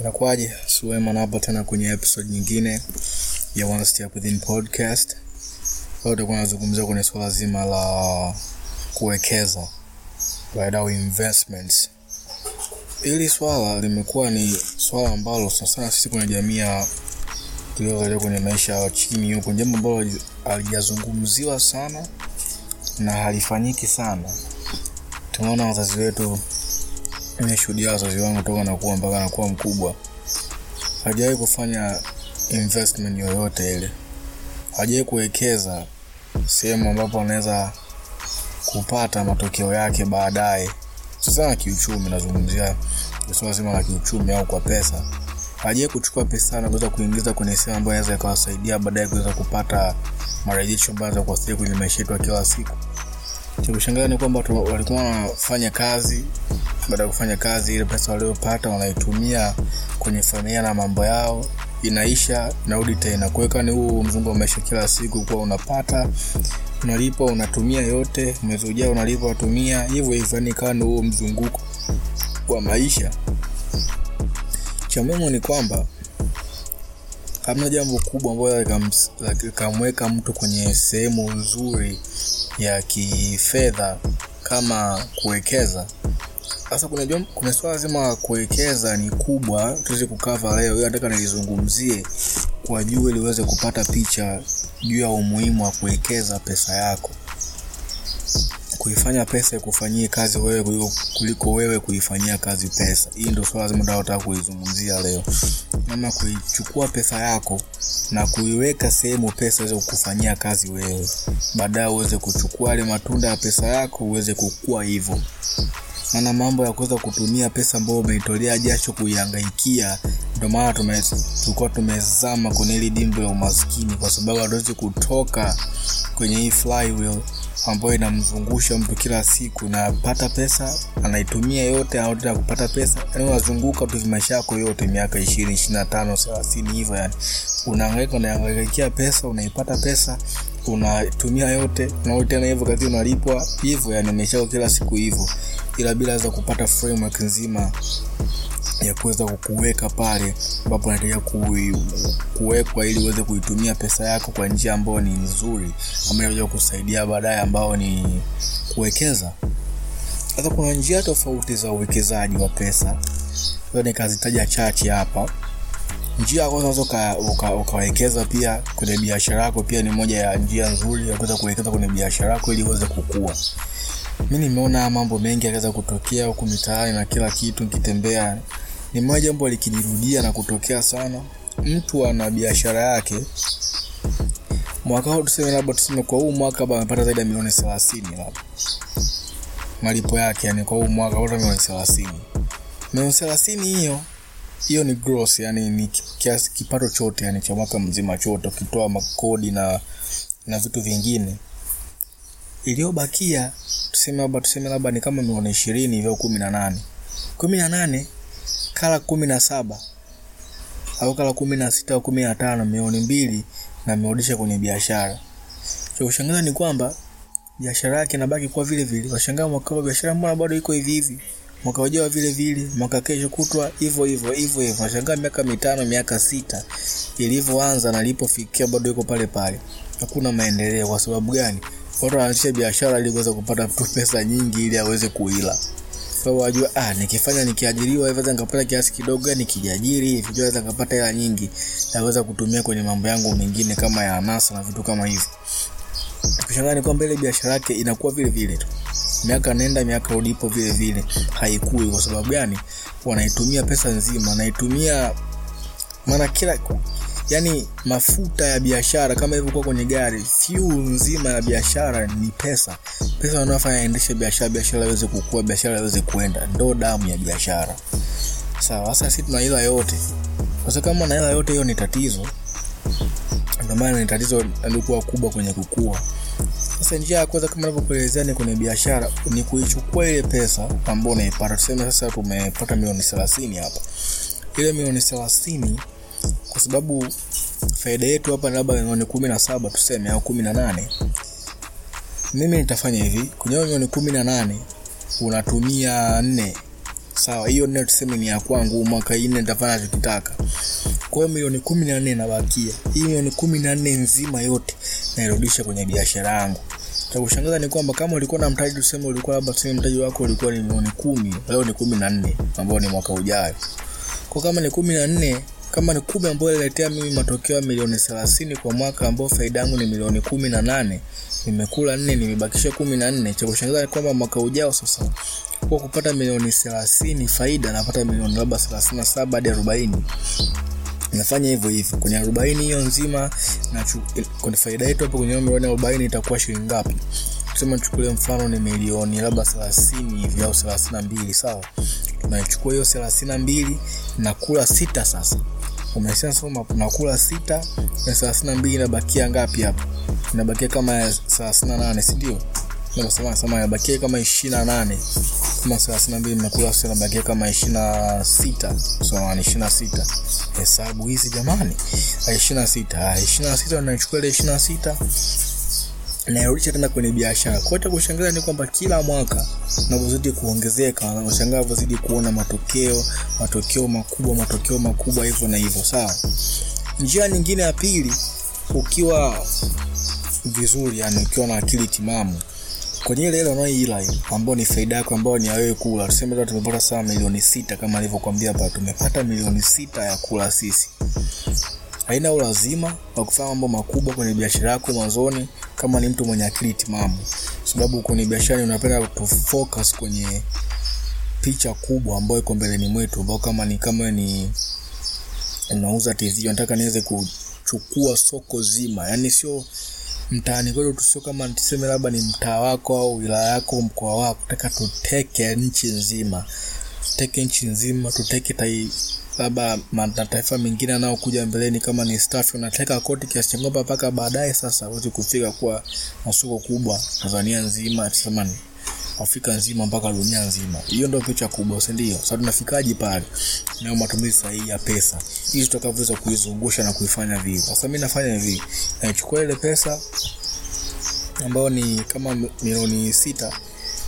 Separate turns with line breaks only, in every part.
Inakuwaje? suwema napo tena kwenye episode nyingine ya One Step Within podcast. Leo tutakuwa nazungumzia kwenye swala zima la kuwekeza right, investments. Hili swala limekuwa ni swala ambalo sana sana sisi kwenye jamii ya tuliozaliwa kwenye maisha ya chini huko, jambo ambalo halijazungumziwa sana na halifanyiki sana. Tunaona wazazi wetu nimeshuhudia wazazi wangu toka nakuwa mpaka nakuwa mkubwa, hajawahi kufanya investment yoyote ile, hajawahi kuwekeza sehemu ambapo anaweza kupata matokeo yake baadaye. Sasa na kiuchumi, nazungumzia swala zima la kiuchumi au kwa pesa. Hajawahi kuchukua pesa na kuweza kuingiza kwenye sehemu ambayo inaweza ikawasaidia baadaye kuweza kupata marejesho ambayo yanaweza kuwasaidia kwenye maisha yetu kila siku. Cha kushangaza ni kwamba walikuwa wanafanya kazi baada ya kufanya kazi ile pesa waliopata wanaitumia kwenye familia na mambo yao inaisha inarudi tena. Kuweka ni huu mzungu wa maisha kila siku kuwa unapata unalipa unatumia yote mwezi ujao unalipa unatumia hivyo hivyo yani ikawa ni huo mzunguko wa maisha. Cha muhimu ni kwamba hamna jambo kubwa ambayo likamweka mtu kwenye sehemu nzuri ya kifedha kama kuwekeza sasa kuna, jom- kuna swala zima la kuwekeza ni kubwa tuweze kukava leo. Ila nataka nilizungumzie kwa juu ili uweze kupata picha juu ya umuhimu wa kuwekeza pesa yako. Kuifanya pesa ikufanyie kazi wewe kuliko, kuliko wewe kuifanyia kazi pesa. Hii ndio swala zima nataka kuizungumzia leo. Namna kuichukua pesa yako na kuiweka sehemu pesa iweze kukufanyia kazi wewe. Baadaye uweze kuchukua yale matunda ya pesa yako uweze kukua hivyo maana mambo ya kuweza kutumia pesa ambayo umeitolea jasho kuihangaikia. Ndio maana tulikuwa tumezama kwenye hili dimbo la umaskini kwa sababu hatuwezi kutoka kwenye hii flywheel ambayo inamzungusha mtu kila siku napata pesa anaitumia yote anataka kupata pesa. Yani unazunguka tu maisha yako yote miaka ishirini ishiri na tano thelathini hivyo yani unaangaika unaangaikia pesa unaipata pesa unatumia yote unarudi tena hivyo kazi unalipwa hivyo yani maisha yako kila siku hivyo ila bila za kupata framework nzima ya kuweza kukuweka pale ambapo unatakiwa kuwekwa ili uweze kuitumia pesa yako kwa njia ambayo ni nzuri ambayo inaweza kusaidia baadaye ambao ni kuwekeza. Sasa kuna njia tofauti za uwekezaji wa pesa. Hiyo nikazitaja chache hapa. Njia ya kwanza ukawekeza pia kwenye biashara yako pia ni moja ya njia nzuri ya kuweza kuwekeza kwenye biashara yako ili uweze kukua mi nimeona mambo mengi yakaweza kutokea huku mitaani na kila kitu nikitembea. Moja jambo likijirudia na kutokea sana. Mtu ana biashara yake. Mwaka huu tuseme labda tuseme kwa huu mwaka labda amepata zaidi ya milioni thelathini labda. Malipo yake yani kwa huu mwaka labda milioni thelathini. Milioni thelathini hiyo hiyo ni gross yani ni kiasi kipato chote yani cha mwaka mzima chote ukitoa makodi na na vitu vingine iliyobakia tuseme labda tuseme labda ni kama milioni ishirini hivyo kumi na nane. Kumi na nane kala kumi na saba au kala kumi na sita au kumi na tano milioni mbili na amerudisha kwenye biashara. Cha kushangaza ni kwamba biashara yake inabaki kuwa vile vile. Washangaa mwaka huu biashara mbona bado iko hivi hivi? Mwaka ujao vile vile mwaka kesho kutwa hivyo hivyo hivyo hivyo. Washangaa miaka mitano miaka sita ilivyoanza na ilipofikia bado iko pale pale. Hakuna maendeleo. Kwa sababu gani watu wanaanzisha biashara ili kuweza kupata tu pesa nyingi ili aweze kuila. So wajua ah, nikifanya nikiajiriwa hivi naweza nikapata kiasi kidogo nikijiajiri hivi naweza nikapata hela nyingi naweza kutumia kwenye mambo yangu mengine kama ya anasa na vitu kama hivyo. Kushangaa ni kwamba ile biashara yake inakuwa vile vile tu. Miaka nenda miaka ulipo vile vile haikui. Kwa sababu gani? Wanaitumia pesa nzima wanaitumia maana kila yani mafuta ya biashara kama ilivyokuwa kwenye gari fuel nzima ya biashara ni pesa. Pesa wanaofanya aendeshe biashara biashara iweze kukua biashara iweze kuenda. Ndo damu ya biashara. Sawa sasa sisi tuna hela yote. Sasa kama na hela yote hiyo ni tatizo. Ndio ni tatizo alikuwa kubwa kwenye kukua. Sasa njia ya kwanza kama navyokuelezea ni kwenye biashara ni kuichukua ile pesa ambayo unaipata. Tuseme sasa tumepata milioni thelathini hapa ile milioni thelathini kwa sababu faida yetu hapa labda milioni kumi na saba tuseme au kumi na nane. Mimi nitafanya hivi kwenye milioni kumi na nane unatumia nne. Sawa hiyo nne tuseme ni ya kwangu mwaka nne nitafanya nachokitaka. Kwa hiyo milioni kumi na nne inabakia. Hii milioni kumi na nne nzima yote nairudisha kwenye biashara yangu. Cha kushangaza ni kwamba kama ulikuwa na mtaji tuseme ulikuwa labda tuseme mtaji wako ulikuwa ni milioni kumi leo ni kumi na nne ambao ni mwaka ujayo kwa kama ni kumi na nne kama ni kumi ambayo ililetea mimi matokeo ya milioni thelathini kwa mwaka ambao faida yangu ni milioni kumi na nane nimekula nne nimebakisha kumi na nne. Cha kushangaza kwamba mwaka ujao sasa kwa kupata milioni thelathini faida napata milioni labda thelathini na saba hadi arobaini. Nafanya hivyo hivyo. Kwenye arobaini hiyo nzima na kwenye faida yetu hapo kwenye milioni arobaini itakuwa shilingi ngapi? Tuseme chukulie mfano ni milioni labda thelathini hivi au thelathini na mbili sawa. Tunaichukua hiyo thelathini na mbili nakula sita sasa umesema soma nakula sita na thelathini na mbili inabakia ngapi hapo? Inabakia kama thelathini na nane sindio inabakia kama ishirini na nane kama thelathini na mbili nimekula sita inabakia kama ishirini na sita. Samani ishirini na sita. Hesabu hizi jamani. Ishirini na sita. Ishirini na sita naichukua ile ishirini na sita nairudisha tena kwenye biashara. Kwa cha kushangaza ni kwamba kila mwaka unavyozidi kuongezeka unashangaa unavyozidi kuona matokeo matokeo makubwa matokeo makubwa hivyo na hivyo. Sawa. Njia nyingine ya pili ukiwa vizuri yani ukiwa na akili timamu. Kwenye ile ile unaoila ambayo ni faida yako ambayo ni ya wewe kula. Tuseme leo tumepata saa milioni sita kama alivyokuambia hapa tumepata milioni sita ya kula sisi. Haina ulazima wa kufanya mambo makubwa kwenye biashara yako mwanzoni kama ni mtu mwenye akili timamu. Sababu kwenye biashara unapenda kufocus kwenye picha kubwa ambayo iko mbeleni mwetu ambao kama ni kama ni unauza tv nataka niweze kuchukua soko zima. Yani sio mtaani kwetu tu sio kama tuseme labda ni mtaa wako au wilaya yako mkoa wako. Nataka tuteke nchi nzima. Tuteke nchi nzima tuteke tai labda mataifa mengine anaokuja mbeleni kama ni staff unateka koti kiasi cha kwamba mpaka baadaye sasa uweze kufika kuwa na soko kubwa tanzania nzima tusema afrika nzima mpaka dunia nzima. Hiyo ndio picha kubwa sindio sasa tunafikaje pale? Na matumizi sahihi ya pesa. Ili tutakavyoweza kuizungusha na kuifanya vile sasa mimi nafanya hivi. Naichukua ile pesa ambayo ni kama milioni sita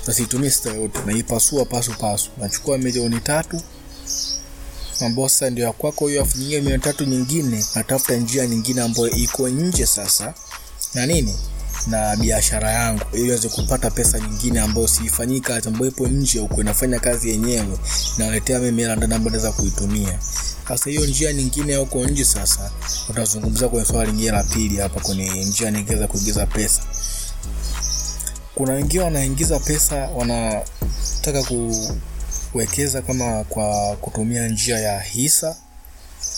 nasiitumia sita yote. Naipasua pasu pasu. Nachukua milioni tatu sasa ndio ya kwako hiyo afu nyingine mia tatu nyingine natafuta njia nyingine ambayo iko nje sasa na nini? Na biashara yangu ili weze kupata pesa nyingine ambayo siifanyii kazi ambayo ipo nje huko inafanya kazi yenyewe inaletea mimi hela ndani ambayo naweza kuitumia. Sasa hiyo njia nyingine huko nje sasa utazungumza kwenye swala lingine la pili hapa kwenye njia nyingine za kuingiza pesa. Kuna wengine wanaingiza pesa wanataka kuwekeza kama kwa kutumia njia ya hisa.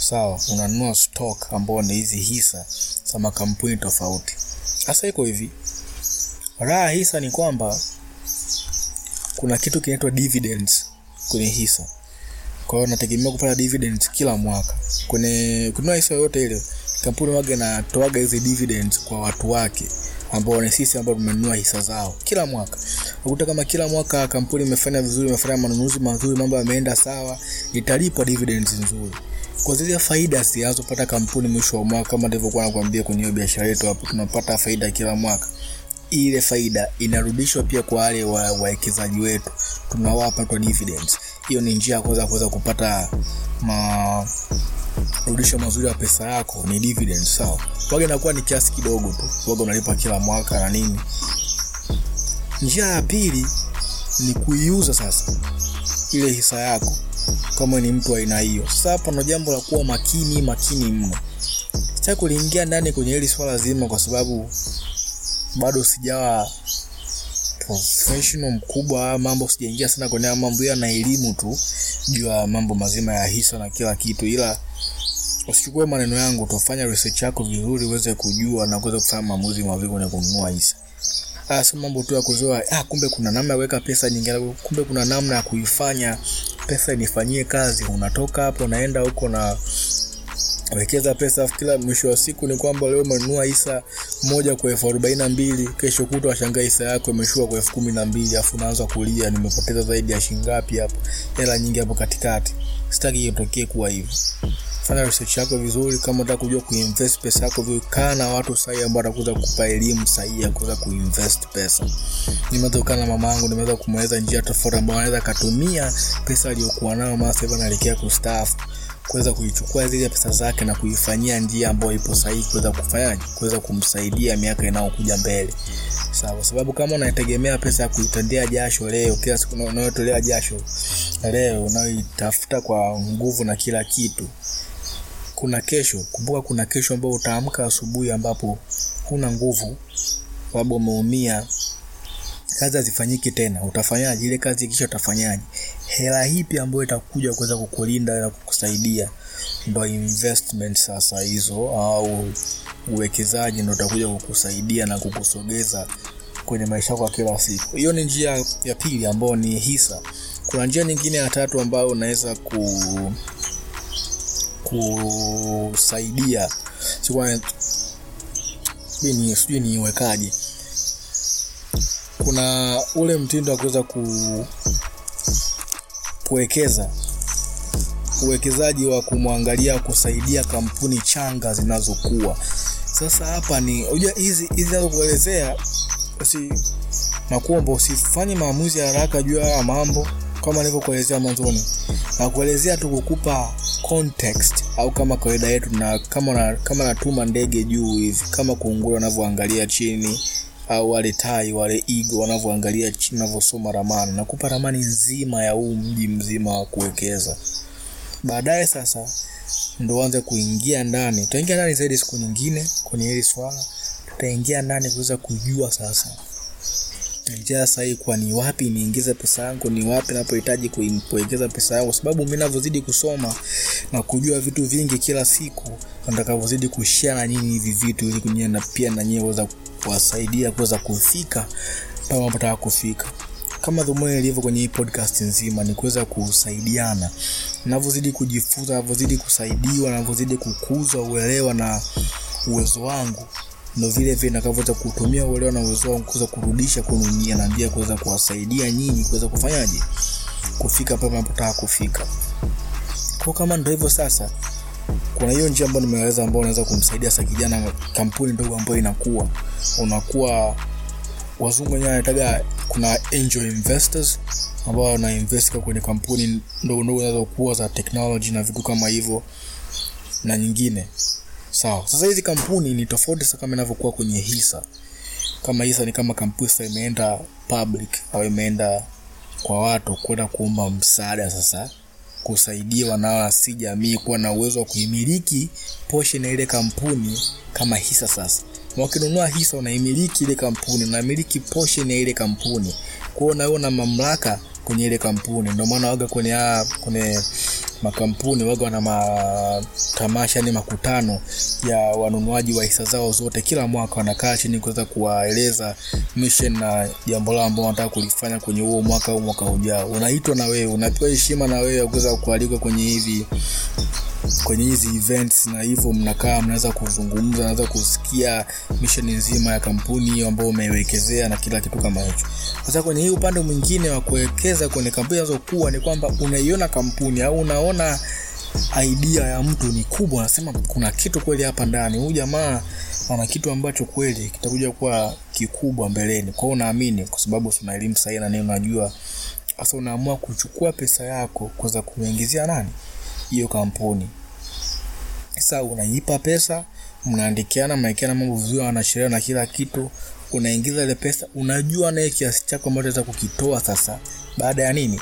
Sawa unanunua stock ambao ni hizi hisa za makampuni tofauti. Sasa iko hivi. Raha hisa ni kwamba kuna kitu kinaitwa dividends kwenye hisa. Kwa hiyo nategemea kupata dividends kila mwaka. Kwenye kununua hisa yoyote ile kampuni waga inatoaga hizi dividends kwa watu wake ambao ni sisi ambao tumenunua hisa zao kila mwaka. Ukuta kama kila mwaka kampuni imefanya vizuri imefanya manunuzi mazuri mambo yameenda sawa italipwa dividends nzuri. Kwa zile faida zinazopata kampuni mwisho wa mwaka kama ndivyokuwa nakwambia kwenye biashara yetu hapo tunapata faida kila mwaka ile faida inarudishwa pia kwa wale wawekezaji wetu. Tunawapa kwa dividends. Hiyo ni njia ya kuweza kuweza kupata marudisho mazuri ya pesa yako ni dividend sawa? Waga inakuwa ni kiasi kidogo tu. Waga unalipa kila mwaka na nini. Njia ya pili ni kuiuza sasa ile hisa yako kama ni mtu aina hiyo. Sasa hapa ndo jambo la kuwa makini makini mno. Sitaki kuliingia ndani kwenye hili swala zima kwa sababu bado sijawa professional mkubwa mambo sijaingia sana kwenye mambo ya na elimu tu juu ya mambo mazima ya hisa na kila kitu. Ila usichukue maneno yangu tufanya research yako vizuri uweze kujua na kuweza kufanya maamuzi mazuri kwenye kununua hisa. Ah, sio mambo tu ya kuzoea. ah, kumbe kuna namna ya kuweka pesa nyingine kumbe kuna namna ya kuifanya pesa inifanyie kazi. Unatoka hapo unaenda huko na wekeza pesa kila mwisho wa siku ni kwamba leo umenunua hisa moja kwa elfu arobaini na mbili kesho kutwa washangaa hisa yako imeshuka kwa elfu kumi na mbili afu unaanza kulia nimepoteza zaidi ya shingapi hapo? Hela nyingi hapo katikati. Sitaki itokee kuwa hivyo fanya research yako vizuri. Kama unataka kujua kuinvest pesa yako vizuri kaa na watu sahihi ambao watakuweza kukupa elimu sahihi ya kuweza kuinvest pesa. Nimeweza kukaa na mama nimeweza kumweleza njia tofauti ambao anaweza akatumia pesa aliyokuwa nayo maana sasa anaelekea kustaafu kuweza kuichukua zile pesa zake na kuifanyia njia ambayo ipo sahihi kuweza kufanyaje kuweza kumsaidia miaka inayokuja mbele. Sawa sababu kama unaitegemea pesa ya kuitendea jasho leo kila siku unayotolea jasho leo unayoitafuta kwa nguvu na kila kitu kuna kesho. Kumbuka kuna kesho ambao utaamka asubuhi ambapo huna nguvu labda umeumia. Kazi hazifanyiki tena. Utafanyaje? Ile kazi ikisha utafanyaje? Hela hipi ambayo itakuja kuweza kukulinda na kukusaidia? Ndo investment sasa hizo au uwekezaji ndo utakuja kukusaidia na kukusogeza kwenye maisha yako kila siku. Hiyo ni njia ya pili ambayo ni hisa. Kuna njia nyingine ya tatu ambayo unaweza ku kusaidia sijui sijui niiwekaje kuna ule mtindo wa kuweza ku kuwekeza. Uwekezaji wa kumwangalia kusaidia kampuni changa zinazokuwa. Sasa hapa ni unajua hizi hizi nazokuelezea usi nakuomba usifanye maamuzi haraka juu ya mambo kama nilivyokuelezea mwanzoni. Na kuelezea tu kukupa context au kama kawaida yetu na kama na, kama natuma ndege juu hivi kama kunguru wanavyoangalia chini au wale tai wale igo wanavyoangalia chini wanavyosoma ramani. Nakupa ramani nzima ya huu mji mzima wa kuwekeza. Baadaye sasa ndo uanze kuingia ndani. Tutaingia ndani zaidi siku nyingine kwenye hili swala. Tutaingia ndani kuweza kujua sasa njia sahihi kuwa ni wapi niingize pesa yangu ni wapi napohitaji kuwekeza pesa yangu. Kwa sababu mi navyozidi kusoma na kujua vitu vingi kila siku nitakavyozidi kushia na nyinyi hivi vitu ili kunyie na pia na nyinyi weza kuwasaidia kuweza kufika pale mnapotaka kufika. Kama dhumuni ilivyo kwenye hii podcast nzima ni kuweza kusaidiana. Navyozidi kujifunza navyozidi kusaidiwa navyozidi kukuza uelewa na uwezo wangu ndo vile vile nakavyoweza kutumia uelewa na uwezo wangu kuweza kurudisha kwenu na njia kuweza kuwasaidia nyinyi kuweza kufanyaje? Kufika pale mnapotaka kufika. Kwa kama ndo hivyo sasa kuna hiyo njia ambayo nimeweza ambao unaweza kumsaidia sa kijana kampuni ndogo ambayo inakuwa unakuwa wazungu wenyewe wanataga kuna angel investors ambao wanainvest kwenye kampuni ndogo ndogo zinazokuwa za technology na vitu kama hivyo na nyingine sawa. Sasa hizi kampuni ni tofauti sasa kama inavyokuwa kwenye hisa. Kama hisa ni kama kampuni sasa imeenda public au imeenda kwa watu kwenda kuomba msaada sasa kusaidiwa na si jamii kuwa na uwezo wa kuimiliki portion ya ile kampuni kama hisa sasa. Wakinunua hisa unaimiliki ile kampuni unamiliki portion ya ile kampuni. Kwao una mamlaka kwenye ile kampuni. Ndio maana waga kwenye kwenye makampuni waga wana matamasha ni makutano ya wanunuaji wa hisa zao zote. Kila mwaka wanakaa chini kuweza kuwaeleza mission na jambo lao ambao wanataka kulifanya kwenye huo mwaka au mwaka ujao. Unaitwa na wewe unapewa heshima na wewe ya kuweza kualikwa kwenye hivi kwenye hizi events na hivyo mnakaa mnaweza kuzungumza naweza kusikia mission nzima ya kampuni hiyo ambayo umeiwekezea na kila kitu kama hicho. Sasa kwenye hii upande mwingine wa kuwekeza kwenye kampuni zinazokuwa ni kwamba unaiona kampuni au unaona idea ya mtu ni kubwa. Anasema kuna kitu kweli hapa ndani. Huyu jamaa ana kitu ambacho kweli kitakuja kuwa kikubwa mbeleni. Kwa hiyo naamini, kwa sababu una elimu sahihi na nini unajua sasa unaamua kuchukua pesa yako kuweza kuingizia nani? Hiyo kampuni. Sasa unaipa pesa mnaandikiana mnaikiana mambo vizuri wanasheria na kila kitu unaingiza ile pesa unajua naye kiasi chako ambacho unaweza kukitoa sasa baada ya nini?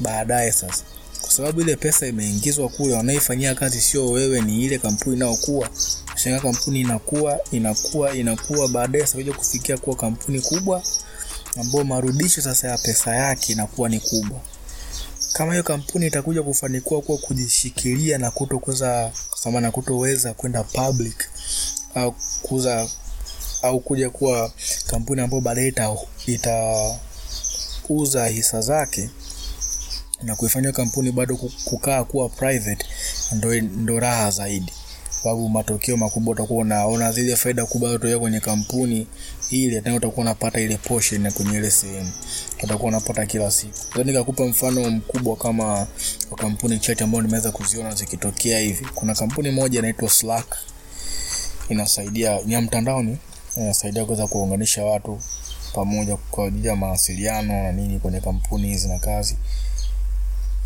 Baadaye sasa kwa sababu ile pesa imeingizwa kule wanaifanyia kazi sio wewe ni ile kampuni inayokuwa. Shangaa kampuni inakuwa inakuwa inakuwa baadaye sasa kufikia kuwa kampuni kubwa ambayo marudisho sasa ya pesa yake inakuwa ni kubwa. Kama hiyo kampuni itakuja kufanikiwa kuwa kujishikilia na kutokuweza kusema na kutoweza kwenda public au kuza au kuja kuwa kampuni ambayo baadaye ita, itauza hisa zake na kuifanya kampuni bado kukaa kuwa private ndo, ndo raha zaidi. Sababu matokeo makubwa utakuwa unaona zile faida kubwa zotokea kwenye kampuni ile tena utakuwa unapata ile portion kwenye ile sehemu. Utakuwa unapata kila siku. Sasa nikakupa mfano mkubwa kama wa kampuni chache ambao nimeweza kuziona zikitokea hivi. Kuna kampuni moja inaitwa slack. Inasaidia ni mtandaoni inasaidia kuweza kuunganisha watu pamoja kwa ajili ya mawasiliano na nini kwenye kampuni hizi na kazi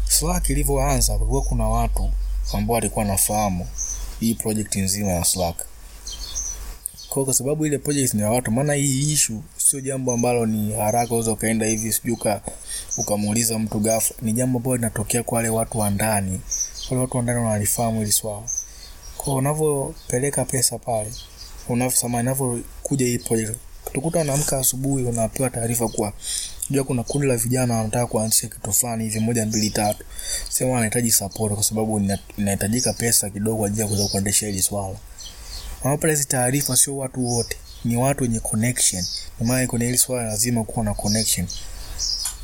slack ilivyoanza kulikuwa kuna watu ambao walikuwa wanafahamu hii project nzima ya slack. Kwa kwa sababu ile project ni ya watu maana hii issue sio jambo ambalo ni haraka uweza ukaenda hivi sijui uka ukamuuliza mtu ghafla. Ni jambo ambalo linatokea kwa wale watu wa ndani. Wale watu wa ndani wanalifahamu hili swala. Kwa unavyopeleka pesa pale unavyosema inavyokuja hii project tukuta unaamka asubuhi unapewa taarifa kuwa jua kuna kundi la vijana wanataka kuanzisha kitu fulani hivi moja mbili tatu. Sema wanahitaji support kwa sababu inahitajika pesa kidogo ajili ya kuweza kuendesha hili swala. Wanapata hizi taarifa sio watu wote ni watu wenye connection. Ndio maana kwenye hili swala lazima kuwa na connection.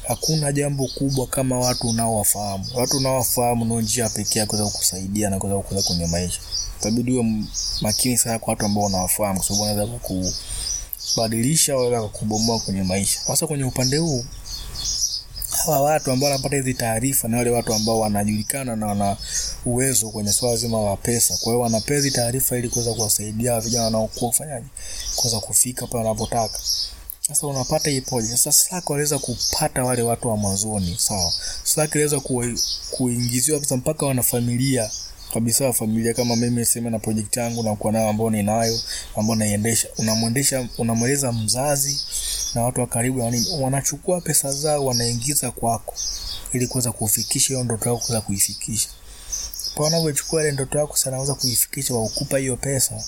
Hakuna jambo kubwa kama watu unaowafahamu. Watu unaowafahamu ndio njia pekee ya kuweza kukusaidia na kuweza kukuza kwenye maisha. Itabidi uwe makini sana kwa watu ambao unawafahamu kwa sababu wanaweza kukubadilisha wala kubomoa kwenye maisha. Sasa kwenye upande huu hawa watu ambao wanapata hizi taarifa na wale watu ambao wanajulikana na wana uwezo kwenye swala zima la pesa. Kwa hiyo wanapewa hizi taarifa ili kuweza kuwasaidia vijana wanaokuwa kufanyaje kuweza kufika pale wanapotaka. Sasa unapata ipoje? sasa Slack waliweza kupata wale watu wa mwanzoni sawa. Slack iliweza kuingiziwa pesa mpaka wanafamilia kabisa familia kama mimi sema na project yangu na kuwa nayo ambao ninayo ambao naiendesha unamwendesha unamweleza mzazi na watu wa karibu na nini wanachukua pesa zao wanaingiza kwako ili kuweza kufikisha hiyo ndoto yako kuweza kuifikisha. Kwa wanavyochukua ile ndoto yako sana waweza kuifikisha wakupa hiyo pesa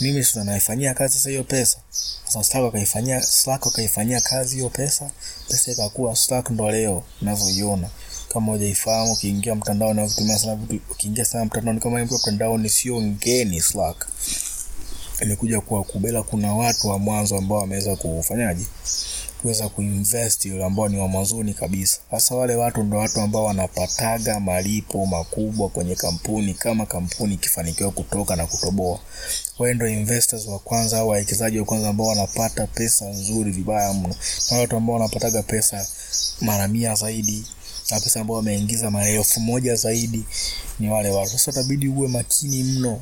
mimi sasa naifanyia kazi sasa hiyo pesa. Sasa Slack wakaifanyia Slack wakaifanyia kazi hiyo pesa pesa ikakuwa Slack ndo leo unavyoiona kama hujaifahamu ukiingia mtandao na kutumia sana vitu ukiingia sana mtandaoni kama hivyo mtandaoni sio ngeni Slack. Imekuja kwa kubela kuna watu wa mwanzo ambao wameweza kufanyaje? Kuweza kuinvest yule ambao ni wa mwanzoni kabisa. Sasa wale watu ndo watu ambao wanapataga malipo makubwa kwenye kampuni kama kampuni ikifanikiwa kutoka na kutoboa. Wale ndo investors wa kwanza au wawekezaji wa kwanza ambao wanapata pesa nzuri vibaya mno. Na watu ambao wanapataga pesa mara mia zaidi na pesa ambao wameingiza mara moja zaidi ni wale watu sasa utabidi uwe makini mno.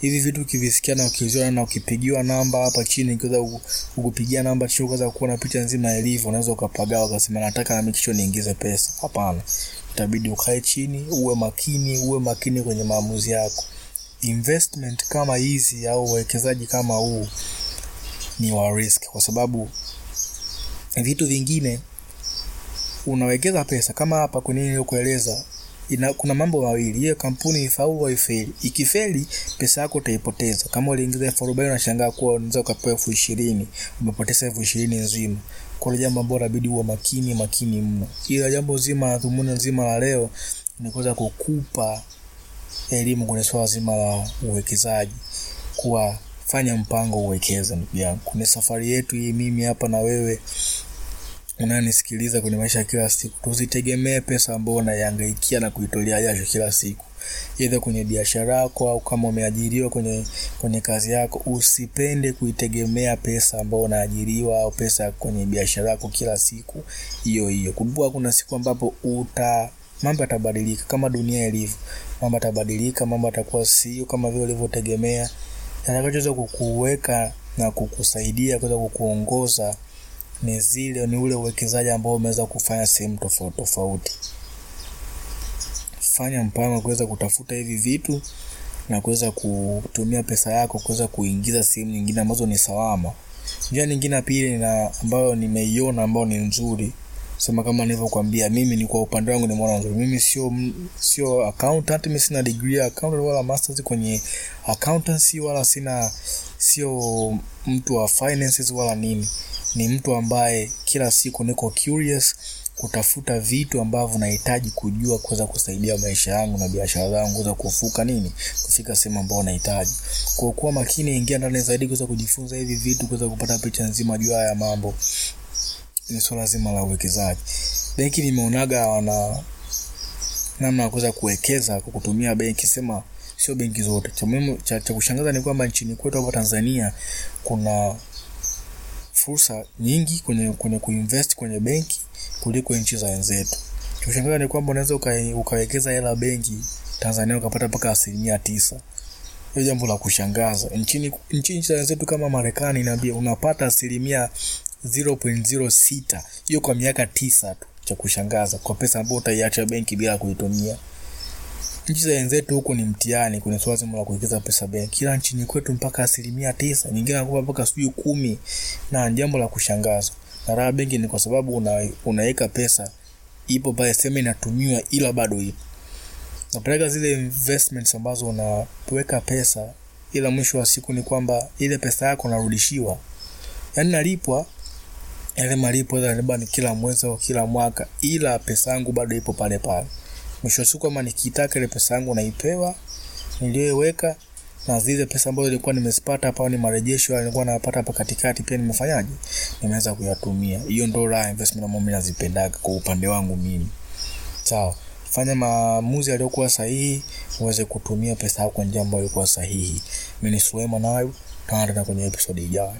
Hivi vitu ukivisikia na ukiziona na ukipigiwa namba hapa chini ikiweza kukupigia namba chini ukaweza kuona picha nzima ilivyo unaweza ukapagawa ukasema nataka na mikisho niingize pesa. Hapana. Itabidi ukae chini uwe makini uwe makini kwenye maamuzi yako. Investment kama hizi au uwekezaji kama huu ni wa risk kwa sababu vitu vingine unawekeza pesa. Kama hapa kwenye nilikueleza ina, kuna mambo mawili. Hiyo kampuni ifaulu au ifeli. Ikifeli pesa yako utaipoteza. Kama uliingiza elfu arobaini unashangaa kuwa unaweza ukapewa elfu ishirini. Umepoteza elfu ishirini nzima. Kwa jambo ambalo inabidi uwe makini makini mno. Ila jambo zima dhumuni nzima la leo ni kuweza kukupa elimu kwenye swala zima la uwekezaji. Kuwa fanya mpango uwekeze ndugu yangu. Kwenye safari yetu hii mimi hapa na wewe unanisikiliza kwenye maisha kila siku. Tuzitegemee pesa ambayo unaihangaikia na kuitolea jasho kila siku. Idha kwenye biashara yako au kama umeajiriwa kwenye kwenye kazi yako usipende kuitegemea pesa ambayo unaajiriwa au pesa kwenye biashara yako kila siku. Hiyo hiyo kumbuka kuna siku ambapo uta mambo yatabadilika. Kama dunia ilivyo mambo yatabadilika mambo yatakuwa sio kama vile ulivyotegemea. Yatakachoweza kukuweka na kukusaidia kuweza kukuongoza ni zile ni ule uwekezaji ambao umeweza kufanya sehemu tofauti tofauti. Fanya mpango kuweza kutafuta hivi vitu na kuweza kutumia pesa yako kuweza kuingiza sehemu nyingine ambazo ni salama. Njia nyingine pili na ambayo nimeiona ambayo ni nzuri sema kama nilivyokuambia mimi ni kwa upande wangu nimeona nzuri. Mimi sio sio accountant mimi sina degree ya accountant wala masters kwenye accountancy wala sina sio mtu wa finances wala nini ni mtu ambaye kila siku niko curious kutafuta vitu ambavyo nahitaji kujua kuweza kusaidia maisha yangu na biashara zangu kuweza kufuka nini kufika sehemu ambayo nahitaji. Kwa kuwa makini ingia ndani zaidi kuweza kujifunza hivi vitu kuweza kupata picha nzima juu haya mambo ni swala zima la uwekezaji. Benki nimeonaga wana namna ya kuweza kuwekeza kwa kutumia benki sema sio benki zote. Cha muhimu cha, cha kushangaza ni kwamba nchini kwetu hapa Tanzania kuna fursa nyingi kwenye kwenye kuinvest kwenye benki kuliko nchi za wenzetu. Kushangaza ni kwamba unaweza ukawekeza hela benki Tanzania ukapata mpaka asilimia tisa. Hiyo jambo la kushangaza. Nchini nchi za wenzetu kama Marekani inaambia unapata asilimia 0.06 hiyo kwa miaka tisa tu, cha kushangaza kwa pesa ambayo utaiacha benki bila kuitumia. Nchi za wenzetu huku ni mtihani kwenye swala zima la kuwekeza pesa benki, kila nchini kwetu mpaka asilimia tisa, nyingine anakupa mpaka sijui kumi, na jambo la kushangaza. Na raha benki ni kwa sababu una, unaweka pesa ipo pale, sema inatumiwa, ila bado ipo napeleka zile investments ambazo unaweka pesa, ila mwisho wa siku ni kwamba ile pesa yako narudishiwa, yaani nalipwa yale malipo labda ni kila mwezi au kila mwaka, ila pesa yangu bado ipo pale pale. Mwisho wa siku kama nikitaka ile pesa yangu naipewa niliyoiweka, na zile pesa ambazo nilikuwa nimezipata hapa, ni marejesho nilikuwa napata hapa katikati, pia nimefanyaje, nimeweza kuyatumia. Hiyo ndo raha investment ambayo mimi nazipendaga kwa upande wangu mimi. Sawa, fanya maamuzi yaliyokuwa sahihi, uweze kutumia pesa yako kwa njia ambayo ilikuwa sahihi. Mimi ni Suema nayo, tutaenda kwenye episode ijayo.